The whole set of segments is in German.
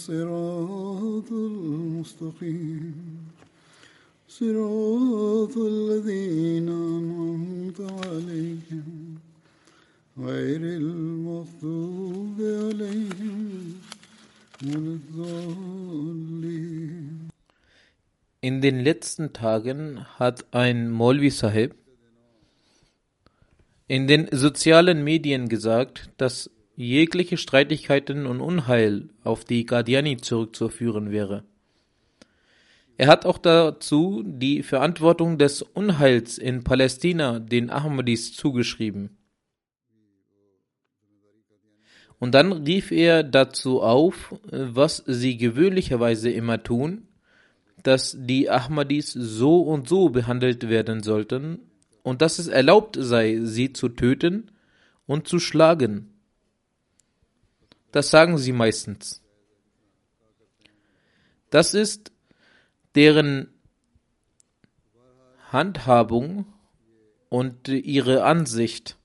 الصراط المستقيم صراط الذين أنعمت عليهم غير المغضوب عليهم ولا الضالين In den letzten Tagen hat ein Molvi Sahib in den sozialen Medien gesagt, dass jegliche Streitigkeiten und Unheil auf die Qadiani zurückzuführen wäre. Er hat auch dazu die Verantwortung des Unheils in Palästina den Ahmadis zugeschrieben. Und dann rief er dazu auf, was sie gewöhnlicherweise immer tun, dass die Ahmadis so und so behandelt werden sollten und dass es erlaubt sei, sie zu töten und zu schlagen. Das sagen sie meistens. Das ist deren Handhabung und ihre Ansicht.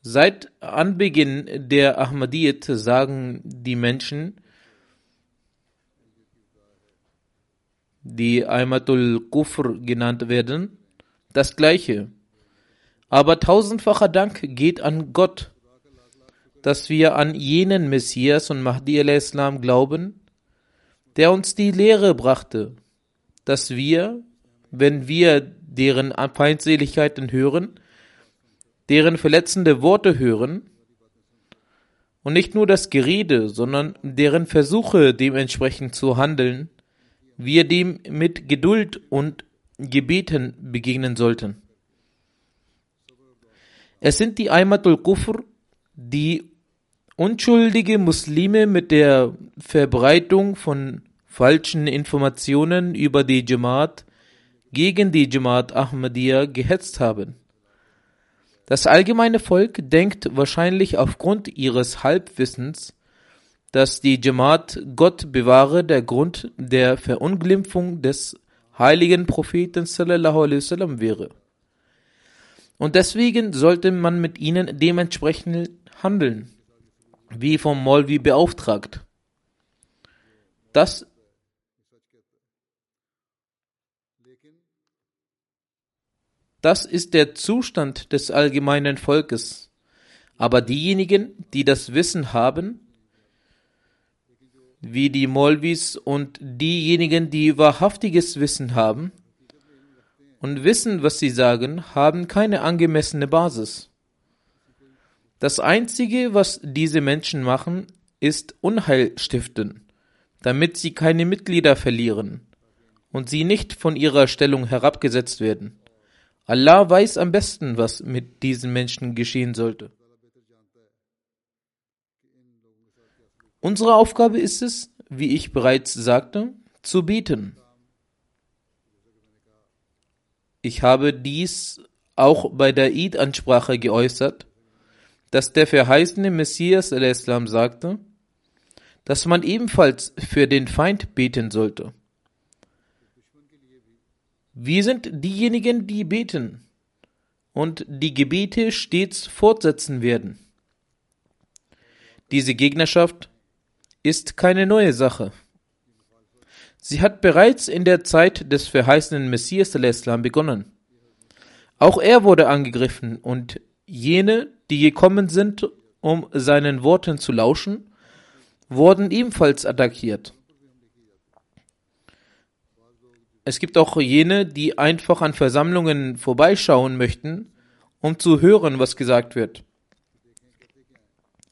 Seit Anbeginn der Ahmadiyyat sagen die Menschen, die Aymatul Kufr genannt werden, das Gleiche. Aber tausendfacher Dank geht an Gott, dass wir an jenen Messias und Mahdi al-Islam glauben, der uns die Lehre brachte, dass wir, wenn wir deren Feindseligkeiten hören, deren verletzende Worte hören, und nicht nur das Gerede, sondern deren Versuche dementsprechend zu handeln, wir dem mit Geduld und Gebeten begegnen sollten. Es sind die Aymatul Kufr, die unschuldige Muslime mit der Verbreitung von falschen Informationen über die Jamaat gegen die Jamaat Ahmadiyya gehetzt haben. Das allgemeine Volk denkt wahrscheinlich aufgrund ihres Halbwissens, dass die Jamaat Gott bewahre der Grund der Verunglimpfung des heiligen Propheten sallallahu alaihi wasallam wäre. Und deswegen sollte man mit ihnen dementsprechend handeln, wie vom Molvi beauftragt. Das Das ist der Zustand des allgemeinen Volkes. Aber diejenigen, die das Wissen haben, wie die Molvis und diejenigen, die wahrhaftiges Wissen haben und wissen, was sie sagen, haben keine angemessene Basis. Das Einzige, was diese Menschen machen, ist Unheil stiften, damit sie keine Mitglieder verlieren und sie nicht von ihrer Stellung herabgesetzt werden. Allah weiß am besten, was mit diesen Menschen geschehen sollte. Unsere Aufgabe ist es, wie ich bereits sagte, zu beten. Ich habe dies auch bei der Eid-Ansprache geäußert, dass der verheißene Messias al-Islam sagte, dass man ebenfalls für den Feind beten sollte. Wir sind diejenigen, die beten und die Gebete stets fortsetzen werden. Diese Gegnerschaft ist keine neue Sache. Sie hat bereits in der Zeit des verheißenen Messias al-Islam begonnen. Auch er wurde angegriffen und jene, die gekommen sind um seinen Worten zu lauschen, wurden ebenfalls attackiert. Es gibt auch jene, die einfach an Versammlungen vorbeischauen möchten, um zu hören, was gesagt wird.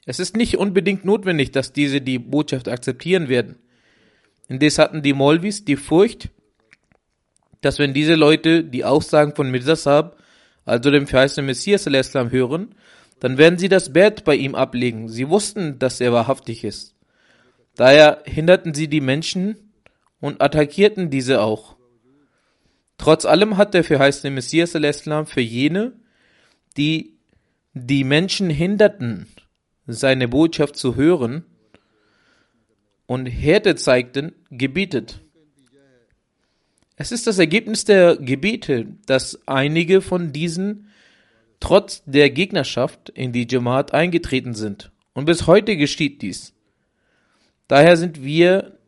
Es ist nicht unbedingt notwendig, dass diese die Botschaft akzeptieren werden. Indes hatten die Molvis die Furcht, dass wenn diese Leute die Aussagen von Mirza Saab, also dem verheißenen Messias hören, dann werden sie das Bett bei ihm ablegen. Sie wussten, dass er wahrhaftig ist. Daher hinderten sie die Menschen und attackierten diese auch. Trotz allem hat der verheißene Messias al-Islam für jene, die die Menschen hinderten, seine Botschaft zu hören und Härte zeigten, gebietet. Es ist das Ergebnis der Gebete, dass einige von diesen trotz der Gegnerschaft in die Jamaat eingetreten sind. Und bis heute geschieht dies. Daher sind wir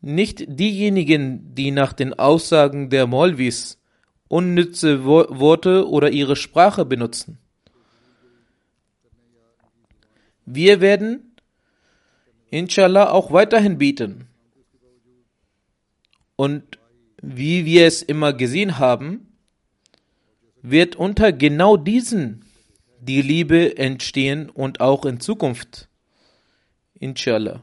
nicht diejenigen, die nach den Aussagen der Molvis unnütze Worte oder ihre Sprache benutzen. Wir werden inshallah auch weiterhin beten. Und wie wir es immer gesehen haben, wird unter genau diesen die Liebe entstehen und auch in Zukunft. Inshallah.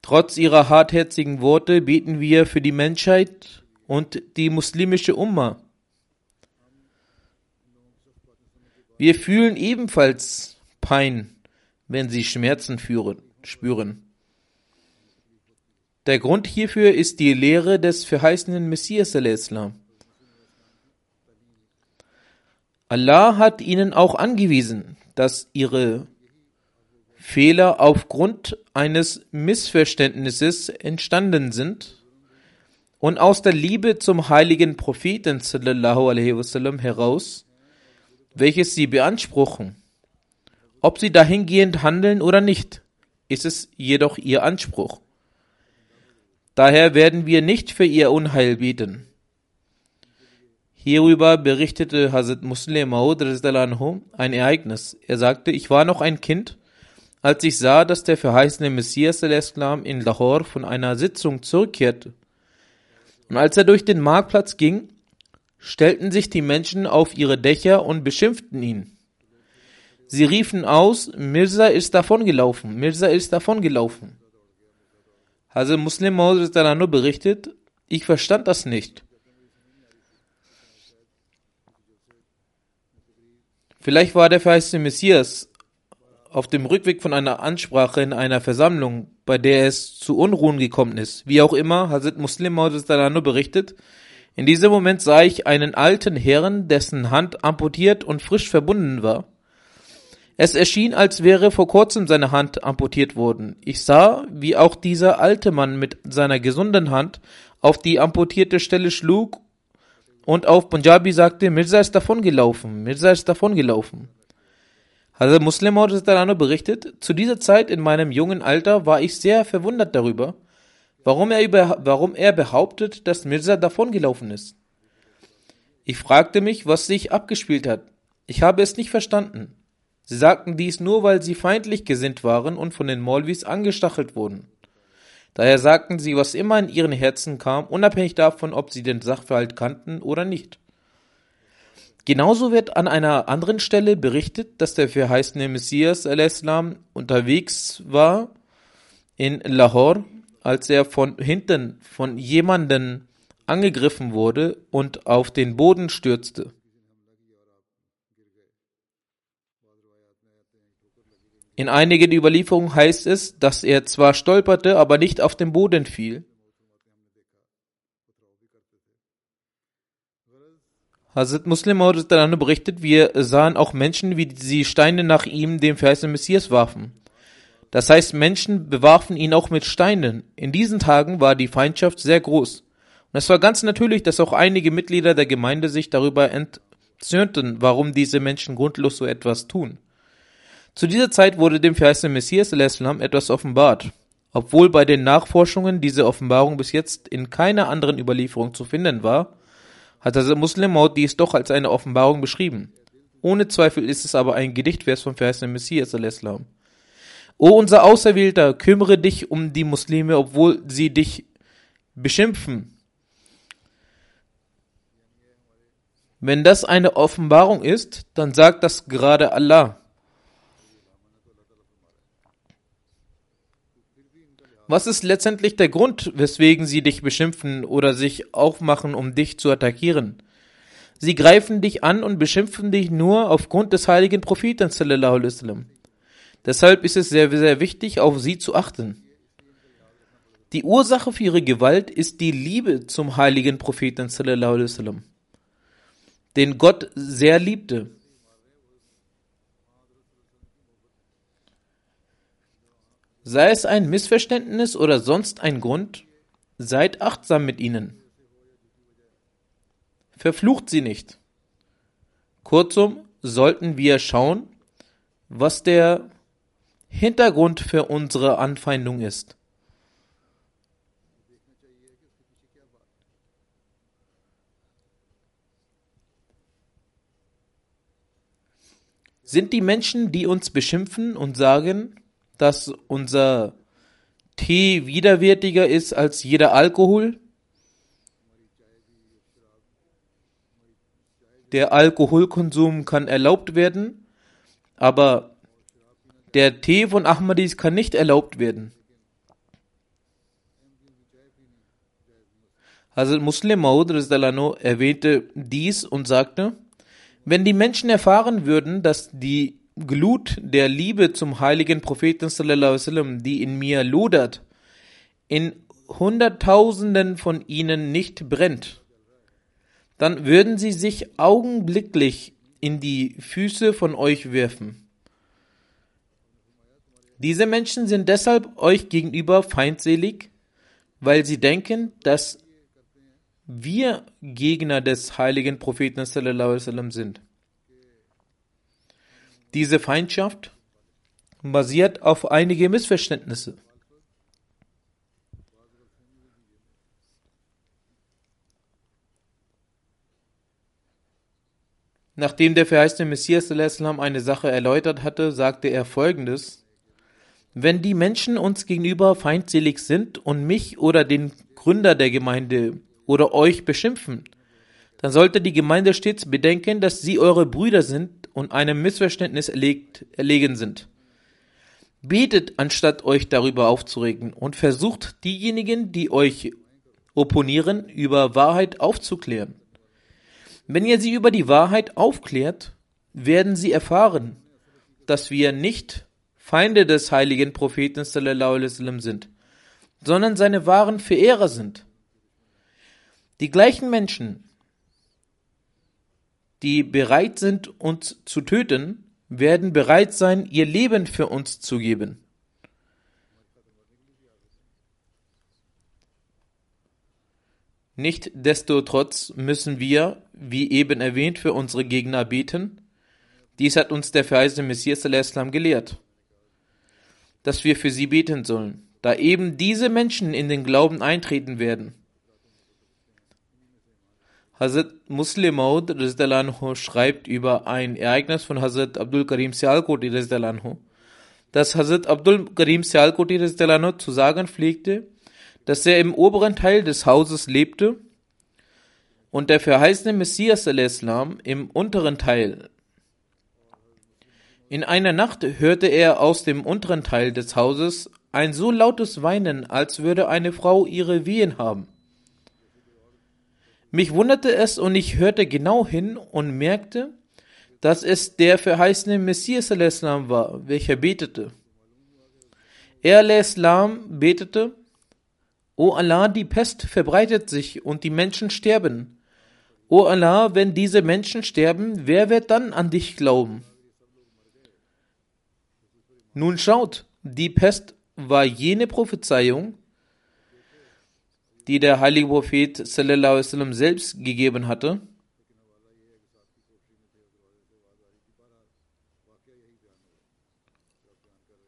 Trotz ihrer hartherzigen Worte beten wir für die Menschheit und die muslimische Umma. Wir fühlen ebenfalls Pein, wenn sie Schmerzen führen, spüren. Der Grund hierfür ist die Lehre des verheißenen Messias al-Islam. Allah hat ihnen auch angewiesen, dass ihre Fehler aufgrund eines Missverständnisses entstanden sind und aus der Liebe zum heiligen Propheten sallallahu alaihi wasallam heraus, welches sie beanspruchen. Ob sie dahingehend handeln oder nicht, ist es jedoch ihr Anspruch. Daher werden wir nicht für ihr Unheil beten. Hierüber berichtete Hazrat Muslim Maud ein Ereignis. Er sagte, ich war noch ein Kind, als ich sah, dass der verheißene Messias al-Islam in Lahore von einer Sitzung zurückkehrte. Und als er durch den Marktplatz ging, stellten sich die Menschen auf ihre Dächer und beschimpften ihn. Sie riefen aus, Mirza ist davongelaufen, Mirza ist davongelaufen. Also Muslim Maud berichtet, ich verstand das nicht. Vielleicht war der verheißene Messias auf dem Rückweg von einer Ansprache in einer Versammlung, bei der es zu Unruhen gekommen ist. Wie auch immer, Hazrat Muslim Maudestadano berichtet, in diesem Moment sah ich einen alten Herrn, dessen Hand amputiert und frisch verbunden war. Es erschien, als wäre vor kurzem seine Hand amputiert worden. Ich sah, wie auch dieser alte Mann mit seiner gesunden Hand auf die amputierte Stelle schlug und auf Punjabi sagte, Mirza ist davongelaufen, Mirza ist davongelaufen. Also Muslim berichtet, zu dieser Zeit in meinem jungen Alter war ich sehr verwundert darüber, warum er, über, warum er behauptet, dass Mirza davongelaufen ist. Ich fragte mich, was sich abgespielt hat. Ich habe es nicht verstanden. Sie sagten dies nur, weil sie feindlich gesinnt waren und von den Molvis angestachelt wurden. Daher sagten sie, was immer in ihren Herzen kam, unabhängig davon, ob sie den Sachverhalt kannten oder nicht. Genauso wird an einer anderen Stelle berichtet, dass der verheißene Messias al-Islam unterwegs war in Lahore, als er von hinten von jemanden angegriffen wurde und auf den Boden stürzte. In einigen Überlieferungen heißt es, dass er zwar stolperte, aber nicht auf den Boden fiel. Hazrat Muslim berichtet, wir sahen auch Menschen, wie sie Steine nach ihm, dem verheißenen Messias, warfen. Das heißt, Menschen bewarfen ihn auch mit Steinen. In diesen Tagen war die Feindschaft sehr groß. Und es war ganz natürlich, dass auch einige Mitglieder der Gemeinde sich darüber entzürnten, warum diese Menschen grundlos so etwas tun. Zu dieser Zeit wurde dem verheißenen Messias etwas offenbart. Obwohl bei den Nachforschungen diese Offenbarung bis jetzt in keiner anderen Überlieferung zu finden war, hat Hazrat Muslim Maud dies doch als eine Offenbarung beschrieben. Ohne Zweifel ist es aber ein Gedichtvers vom verheißenen Messias al-Islam. O unser Auserwählter, kümmere dich um die Muslime, obwohl sie dich beschimpfen. Wenn das eine Offenbarung ist, dann sagt das gerade Allah. Was ist letztendlich der Grund, weswegen sie dich beschimpfen oder sich aufmachen, um dich zu attackieren? Sie greifen dich an und beschimpfen dich nur aufgrund des heiligen Propheten sallallahu alaihi. Deshalb ist es sehr, sehr wichtig, auf sie zu achten. Die Ursache für ihre Gewalt ist die Liebe zum heiligen Propheten sallallahu alaihi den Gott sehr liebte. Sei es ein Missverständnis oder sonst ein Grund, seid achtsam mit ihnen. Verflucht sie nicht. Kurzum, sollten wir schauen, was der Hintergrund für unsere Anfeindung ist. Sind die Menschen, die uns beschimpfen und sagen, dass unser Tee widerwärtiger ist als jeder Alkohol? Der Alkoholkonsum kann erlaubt werden, aber der Tee von Ahmadis kann nicht erlaubt werden. Hazrat Muslim Maud erwähnte dies und sagte, wenn die Menschen erfahren würden, dass die Glut der Liebe zum heiligen Propheten die in mir lodert, in Hunderttausenden von ihnen nicht brennt, dann würden sie sich augenblicklich in die Füße von euch werfen. Diese Menschen sind deshalb euch gegenüber feindselig, weil sie denken, dass wir Gegner des heiligen Propheten sind. Diese Feindschaft basiert auf einige Missverständnisse. Nachdem der verheißene Messias eine Sache erläutert hatte, sagte er folgendes: Wenn die Menschen uns gegenüber feindselig sind und mich oder den Gründer der Gemeinde oder euch beschimpfen, dann sollte die Gemeinde stets bedenken, dass sie eure Brüder sind und einem Missverständnis erlegt, erlegen sind. Betet, anstatt euch darüber aufzuregen, und versucht diejenigen, die euch opponieren, über Wahrheit aufzuklären. Wenn ihr sie über die Wahrheit aufklärt, werden sie erfahren, dass wir nicht Feinde des heiligen Propheten sind, sondern seine wahren Verehrer sind. Die gleichen Menschen, die bereit sind, uns zu töten, werden bereit sein, ihr Leben für uns zu geben. Nichtsdestotrotz müssen wir, wie eben erwähnt, für unsere Gegner beten. Dies hat uns der verheißene Messias gelehrt, dass wir für sie beten sollen, da eben diese Menschen in den Glauben eintreten werden. Hazrat Muslim Maud schreibt über ein Ereignis von Hazrat Abdul Karim Sialkoti dass Hazrat Abdul Karim Sialkoti zu sagen pflegte, dass er im oberen Teil des Hauses lebte und der verheißene Messias al-Islam im unteren Teil. In einer Nacht hörte er aus dem unteren Teil des Hauses ein so lautes Weinen, als würde eine Frau ihre Wehen haben. Mich wunderte es und ich hörte genau hin und merkte, dass es der verheißene Messias war, welcher betete. Er betete, O Allah, die Pest verbreitet sich und die Menschen sterben. O Allah, wenn diese Menschen sterben, wer wird dann an dich glauben? Nun schaut, die Pest war jene Prophezeiung, die der heilige Prophet sallam, selbst gegeben hatte.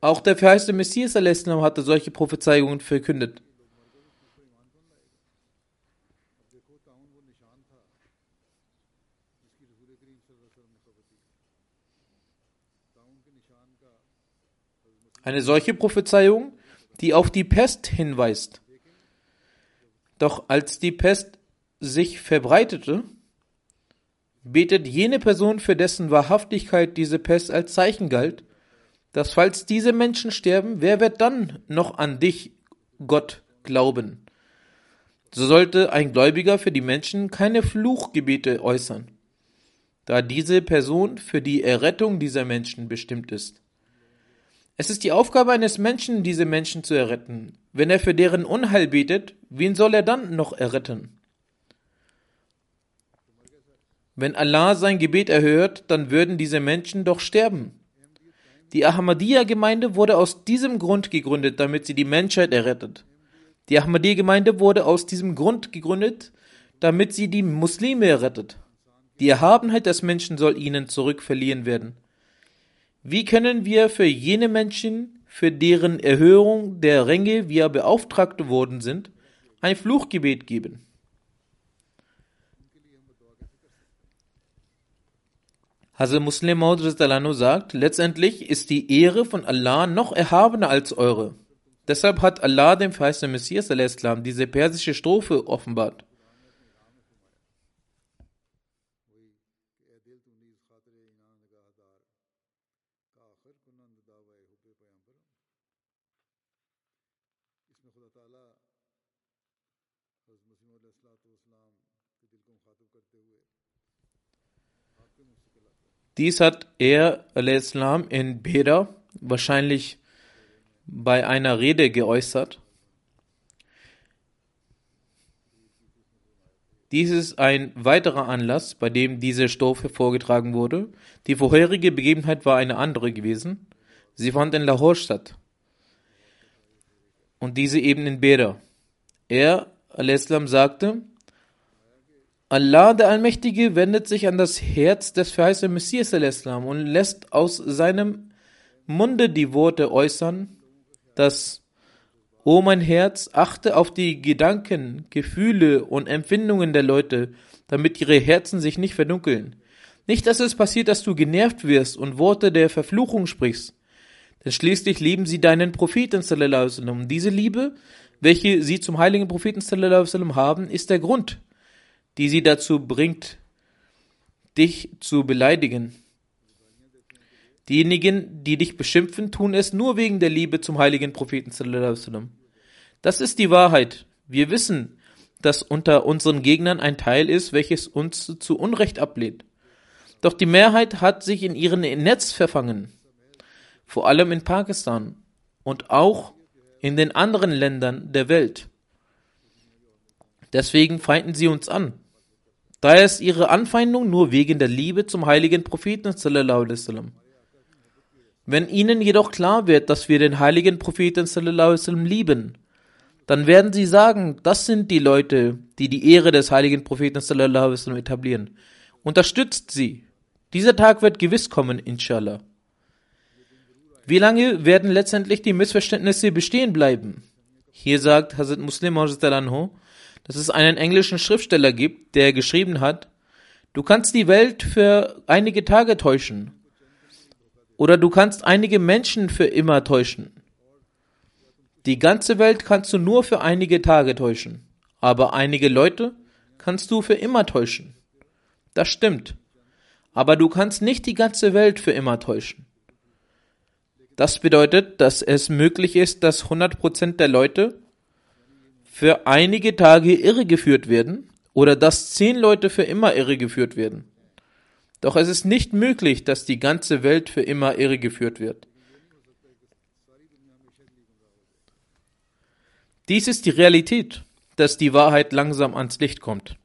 Auch der verheißte Messias sallam, hatte solche Prophezeiungen verkündet. Eine solche Prophezeiung, die auf die Pest hinweist. Doch als die Pest sich verbreitete, betet jene Person, für dessen Wahrhaftigkeit diese Pest als Zeichen galt, dass falls diese Menschen sterben, wer wird dann noch an dich, Gott, glauben? So sollte ein Gläubiger für die Menschen keine Fluchgebete äußern, da diese Person für die Errettung dieser Menschen bestimmt ist. Es ist die Aufgabe eines Menschen, diese Menschen zu erretten. Wenn er für deren Unheil betet, wen soll er dann noch erretten? Wenn Allah sein Gebet erhört, dann würden diese Menschen doch sterben. Die Ahmadiyya-Gemeinde wurde aus diesem Grund gegründet, damit sie die Menschheit errettet. Die Ahmadiyya-Gemeinde wurde aus diesem Grund gegründet, damit sie die Muslime errettet. Die Erhabenheit des Menschen soll ihnen zurückverliehen werden. Wie können wir für jene Menschen, für deren Erhöhung der Ränge wir beauftragt worden sind, ein Fluchgebet geben? Hazrat Muslim Maud sagt, letztendlich ist die Ehre von Allah noch erhabener als eure. Deshalb hat Allah dem verheißenen Messias diese persische Strophe offenbart. Dies hat er al-Islam in Beda wahrscheinlich bei einer Rede geäußert. Dies ist ein weiterer Anlass, bei dem diese Strophe vorgetragen wurde. Die vorherige Begebenheit war eine andere gewesen. Sie fand in Lahore statt. Und diese eben in Beda. Er, al-Islam, sagte, Allah, der Allmächtige, wendet sich an das Herz des verheißenen Messias al-Islam und lässt aus seinem Munde die Worte äußern, dass O mein Herz, achte auf die Gedanken, Gefühle und Empfindungen der Leute, damit ihre Herzen sich nicht verdunkeln. Nicht, dass es passiert, dass du genervt wirst und Worte der Verfluchung sprichst. Denn schließlich lieben sie deinen Propheten sallallahu alaihi wasallam. Diese Liebe, welche sie zum heiligen Propheten wasallam haben, ist der Grund, die sie dazu bringt, dich zu beleidigen. Diejenigen, die dich beschimpfen, tun es nur wegen der Liebe zum heiligen Propheten. Das ist die Wahrheit. Wir wissen, dass unter unseren Gegnern ein Teil ist, welches uns zu Unrecht ablehnt. Doch die Mehrheit hat sich in ihren Netz verfangen, vor allem in Pakistan und auch in den anderen Ländern der Welt. Deswegen feinden sie uns an. Daher ist ihre Anfeindung nur wegen der Liebe zum heiligen Propheten. Wenn ihnen jedoch klar wird, dass wir den heiligen Propheten lieben, dann werden sie sagen, das sind die Leute, die die Ehre des heiligen Propheten etablieren. Unterstützt sie. Dieser Tag wird gewiss kommen, inshallah. Wie lange werden letztendlich die Missverständnisse bestehen bleiben? Hier sagt Hazrat Muslim dass es einen englischen Schriftsteller gibt, der geschrieben hat, du kannst die Welt für einige Tage täuschen. Oder du kannst einige Menschen für immer täuschen. Die ganze Welt kannst du nur für einige Tage täuschen. Aber einige Leute kannst du für immer täuschen. Das stimmt. Aber du kannst nicht die ganze Welt für immer täuschen. Das bedeutet, dass es möglich ist, dass 100% der Leute für einige Tage irregeführt werden oder dass zehn Leute für immer irregeführt werden. Doch es ist nicht möglich, dass die ganze Welt für immer irregeführt wird. Dies ist die Realität, dass die Wahrheit langsam ans Licht kommt.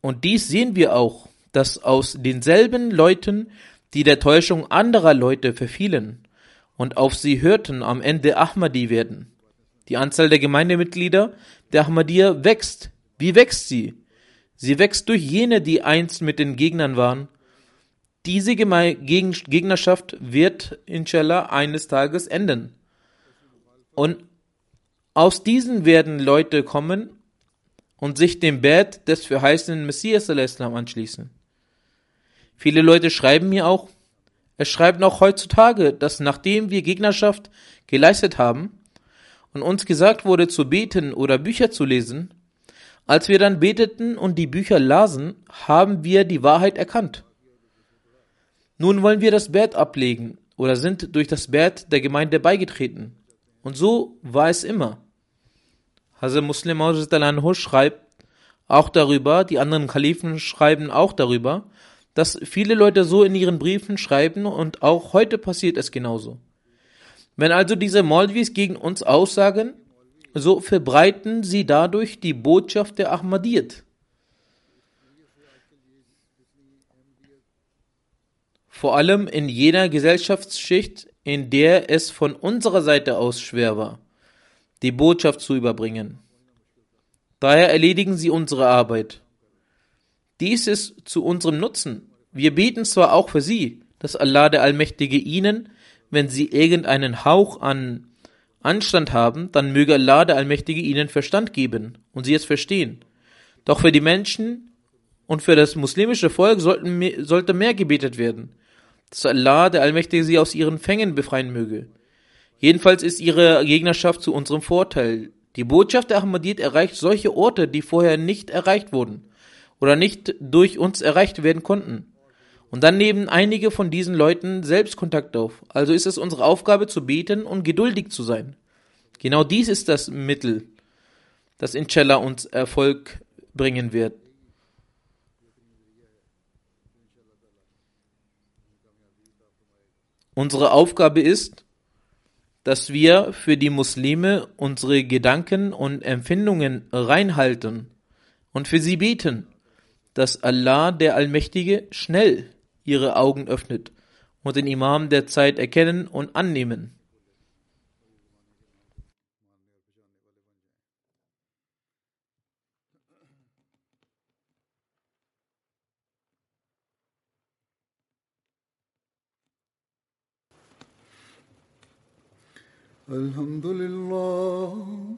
Und dies sehen wir auch, dass aus denselben Leuten, die der Täuschung anderer Leute verfielen, und auf sie hörten, am Ende Ahmadi werden. Die Anzahl der Gemeindemitglieder der Ahmadiyya wächst. Wie wächst sie? Sie wächst durch jene, die einst mit den Gegnern waren. Diese Geme Gegnerschaft wird, inshallah, eines Tages enden. Und aus diesen werden Leute kommen und sich dem Bett des verheißenen Messias anschließen. Viele Leute schreiben mir auch, es schreiben auch heutzutage, dass nachdem wir Gegnerschaft geleistet haben und uns gesagt wurde zu beten oder Bücher zu lesen, als wir dann beteten und die Bücher lasen, haben wir die Wahrheit erkannt. Nun wollen wir das Bett ablegen oder sind durch das Bett der Gemeinde beigetreten. Und so war es immer. Hazrat Muslim Anhu schreibt auch darüber, die anderen Kalifen schreiben auch darüber, dass viele Leute so in ihren Briefen schreiben und auch heute passiert es genauso. Wenn also diese Maulvis gegen uns aussagen, so verbreiten sie dadurch die Botschaft der Ahmadiyyat. Vor allem in jener Gesellschaftsschicht, in der es von unserer Seite aus schwer war, die Botschaft zu überbringen. Daher erledigen sie unsere Arbeit. Dies ist zu unserem Nutzen. Wir beten zwar auch für sie, dass Allah der Allmächtige ihnen, wenn sie irgendeinen Hauch an Anstand haben, dann möge Allah der Allmächtige ihnen Verstand geben und sie es verstehen. Doch für die Menschen und für das muslimische Volk sollten, sollte mehr gebetet werden, dass Allah der Allmächtige sie aus ihren Fängen befreien möge. Jedenfalls ist ihre Gegnerschaft zu unserem Vorteil. Die Botschaft der Ahmadiyyat erreicht solche Orte, die vorher nicht erreicht wurden oder nicht durch uns erreicht werden konnten. Und dann nehmen einige von diesen Leuten selbst Kontakt auf. Also ist es unsere Aufgabe zu beten und geduldig zu sein. Genau dies ist das Mittel, das inshallah uns Erfolg bringen wird. Unsere Aufgabe ist, dass wir für die Muslime unsere Gedanken und Empfindungen reinhalten und für sie beten, dass Allah der Allmächtige schnell ihre Augen öffnet und den Imam der Zeit erkennen und annehmen. الحمد لله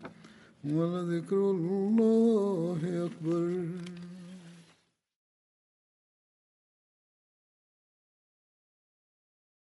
ولذكر الله أكبر